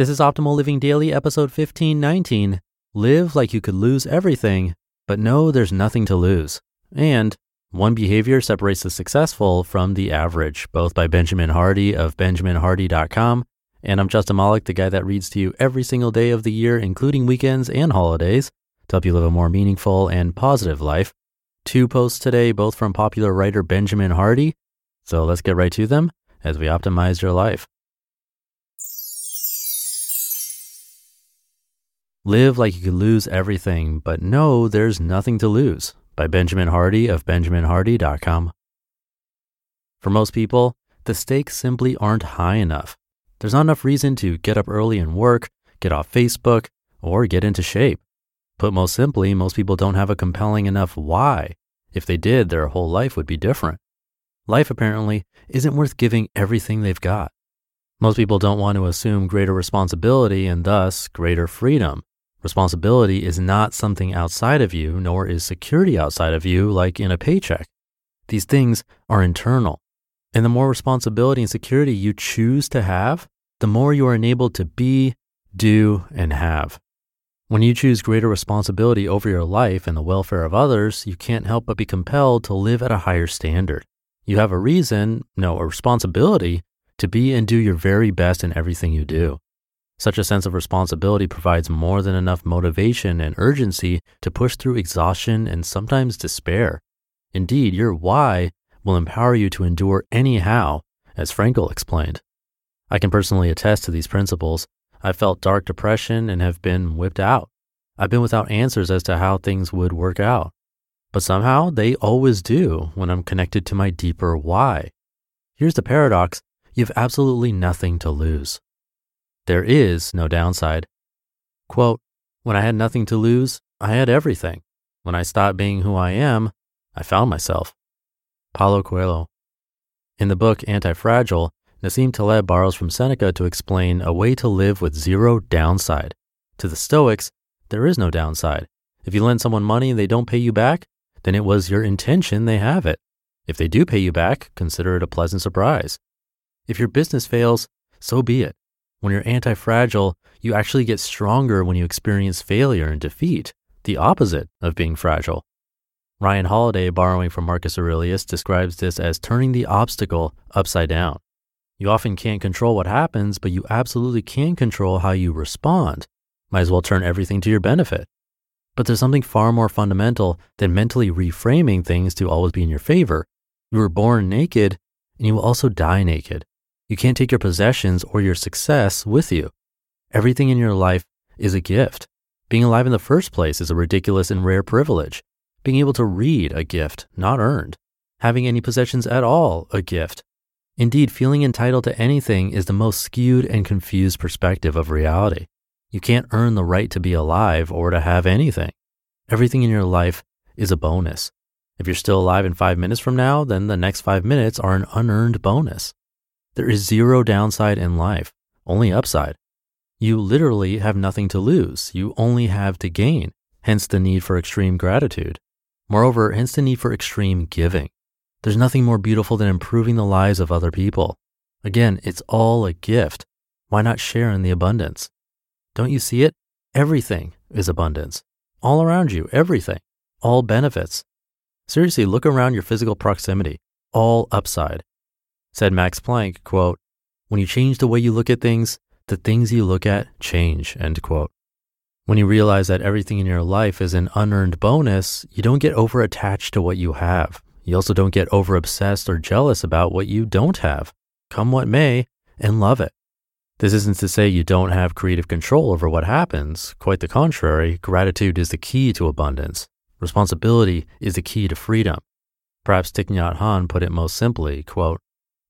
This is Optimal Living Daily, episode 1519. Live like you could lose everything, but know there's nothing to lose. And one behavior separates the successful from the average, both by Benjamin Hardy of benjaminhardy.com. And I'm Justin Malik, the guy that reads to you every single day of the year, including weekends and holidays, to help you live a more meaningful and positive life. Two posts today, both from popular writer Benjamin Hardy. So let's get right to them as we optimize your life. Live like you could lose everything, but know there's nothing to lose by Benjamin Hardy of benjaminhardy.com. For most people, the stakes simply aren't high enough. There's not enough reason to get up early and work, get off Facebook, or get into shape. Put most simply, most people don't have a compelling enough why. If they did, their whole life would be different. Life apparently isn't worth giving everything they've got. Most people don't want to assume greater responsibility and thus greater freedom. Responsibility is not something outside of you, nor is security outside of you, like in a paycheck. These things are internal. And the more responsibility and security you choose to have, the more you are enabled to be, do, and have. When you choose greater responsibility over your life and the welfare of others, you can't help but be compelled to live at a higher standard. You have a reason, no, a responsibility to be and do your very best in everything you do. Such a sense of responsibility provides more than enough motivation and urgency to push through exhaustion and sometimes despair. Indeed, your why will empower you to endure anyhow, as Frankl explained. I can personally attest to these principles. I've felt dark depression and have been whipped out. I've been without answers as to how things would work out. But somehow they always do when I'm connected to my deeper why. Here's the paradox you have absolutely nothing to lose. There is no downside. Quote, when I had nothing to lose, I had everything. When I stopped being who I am, I found myself. Paulo Coelho. In the book Anti-Fragile, Nassim Taleb borrows from Seneca to explain a way to live with zero downside. To the Stoics, there is no downside. If you lend someone money and they don't pay you back, then it was your intention they have it. If they do pay you back, consider it a pleasant surprise. If your business fails, so be it. When you're anti fragile, you actually get stronger when you experience failure and defeat, the opposite of being fragile. Ryan Holiday, borrowing from Marcus Aurelius, describes this as turning the obstacle upside down. You often can't control what happens, but you absolutely can control how you respond. Might as well turn everything to your benefit. But there's something far more fundamental than mentally reframing things to always be in your favor. You were born naked, and you will also die naked. You can't take your possessions or your success with you. Everything in your life is a gift. Being alive in the first place is a ridiculous and rare privilege. Being able to read, a gift, not earned. Having any possessions at all, a gift. Indeed, feeling entitled to anything is the most skewed and confused perspective of reality. You can't earn the right to be alive or to have anything. Everything in your life is a bonus. If you're still alive in five minutes from now, then the next five minutes are an unearned bonus. There is zero downside in life, only upside. You literally have nothing to lose. You only have to gain, hence the need for extreme gratitude. Moreover, hence the need for extreme giving. There's nothing more beautiful than improving the lives of other people. Again, it's all a gift. Why not share in the abundance? Don't you see it? Everything is abundance. All around you, everything. All benefits. Seriously, look around your physical proximity. All upside. Said Max Planck, quote, When you change the way you look at things, the things you look at change, end quote. When you realize that everything in your life is an unearned bonus, you don't get over attached to what you have. You also don't get over obsessed or jealous about what you don't have. Come what may, and love it. This isn't to say you don't have creative control over what happens. Quite the contrary, gratitude is the key to abundance. Responsibility is the key to freedom. Perhaps Thich Nhat Hanh put it most simply, quote,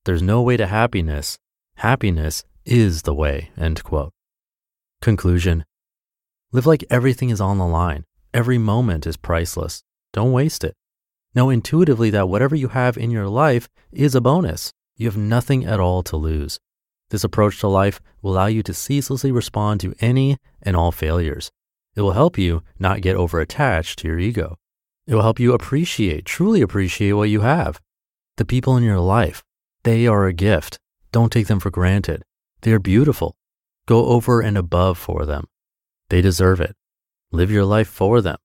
There's no way to happiness. Happiness is the way, end quote. Conclusion. Live like everything is on the line. Every moment is priceless. Don't waste it. Know intuitively that whatever you have in your life is a bonus. You have nothing at all to lose. This approach to life will allow you to ceaselessly respond to any and all failures. It will help you not get over attached to your ego. It will help you appreciate, truly appreciate what you have. The people in your life, they are a gift. Don't take them for granted. They are beautiful. Go over and above for them. They deserve it. Live your life for them.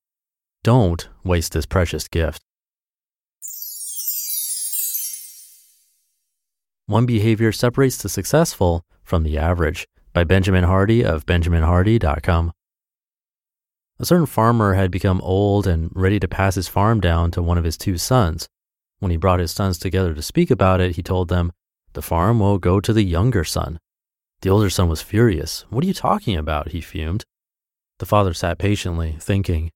Don't waste this precious gift. One Behavior Separates the Successful from the Average by Benjamin Hardy of benjaminhardy.com. A certain farmer had become old and ready to pass his farm down to one of his two sons. When he brought his sons together to speak about it, he told them, The farm will go to the younger son. The older son was furious. What are you talking about? He fumed. The father sat patiently, thinking.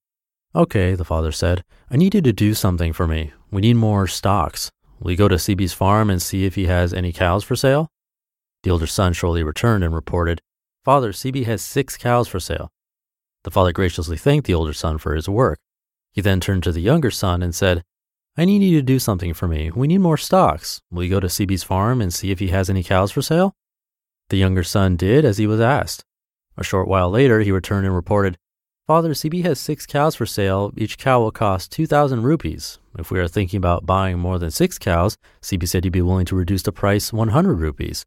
Okay, the father said, I need you to do something for me. We need more stocks. Will you go to CB's farm and see if he has any cows for sale? The older son shortly returned and reported, Father, CB has six cows for sale. The father graciously thanked the older son for his work. He then turned to the younger son and said, I need you to do something for me. We need more stocks. Will you go to CB's farm and see if he has any cows for sale? The younger son did as he was asked. A short while later, he returned and reported, Father, CB has six cows for sale. Each cow will cost 2,000 rupees. If we are thinking about buying more than six cows, CB said he'd be willing to reduce the price 100 rupees.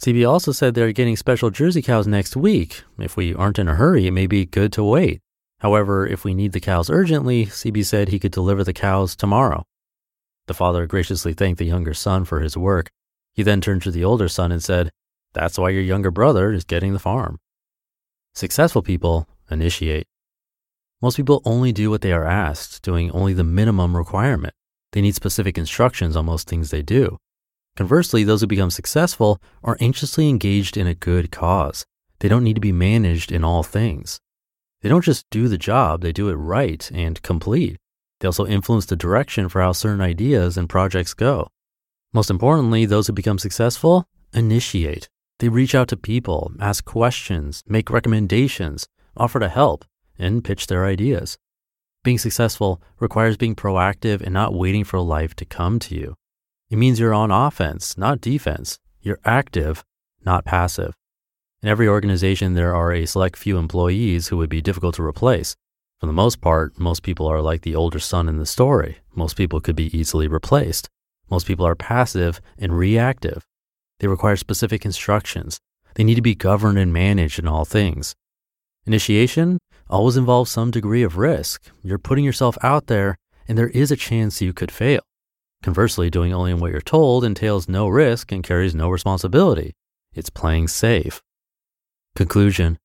CB also said they're getting special Jersey cows next week. If we aren't in a hurry, it may be good to wait. However, if we need the cows urgently, CB said he could deliver the cows tomorrow. The father graciously thanked the younger son for his work. He then turned to the older son and said, That's why your younger brother is getting the farm. Successful people initiate. Most people only do what they are asked, doing only the minimum requirement. They need specific instructions on most things they do. Conversely, those who become successful are anxiously engaged in a good cause. They don't need to be managed in all things. They don't just do the job, they do it right and complete. They also influence the direction for how certain ideas and projects go. Most importantly, those who become successful initiate. They reach out to people, ask questions, make recommendations, offer to help, and pitch their ideas. Being successful requires being proactive and not waiting for life to come to you. It means you're on offense, not defense. You're active, not passive. In every organization, there are a select few employees who would be difficult to replace. For the most part, most people are like the older son in the story. Most people could be easily replaced. Most people are passive and reactive. They require specific instructions. They need to be governed and managed in all things. Initiation always involves some degree of risk. You're putting yourself out there, and there is a chance you could fail. Conversely, doing only what you're told entails no risk and carries no responsibility. It's playing safe. Conclusion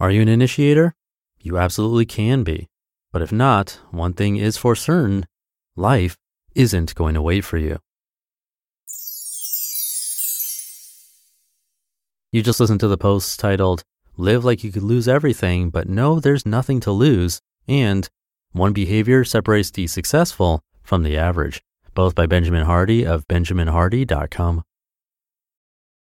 Are you an initiator? You absolutely can be. But if not, one thing is for certain life isn't going to wait for you. You just listened to the post titled live like you could lose everything, but know there's nothing to lose, and one behavior separates the successful from the average, both by Benjamin Hardy of benjaminhardy.com.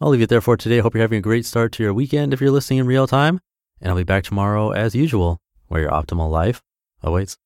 I'll leave it there for today. Hope you're having a great start to your weekend if you're listening in real time. And I'll be back tomorrow as usual, where your optimal life awaits.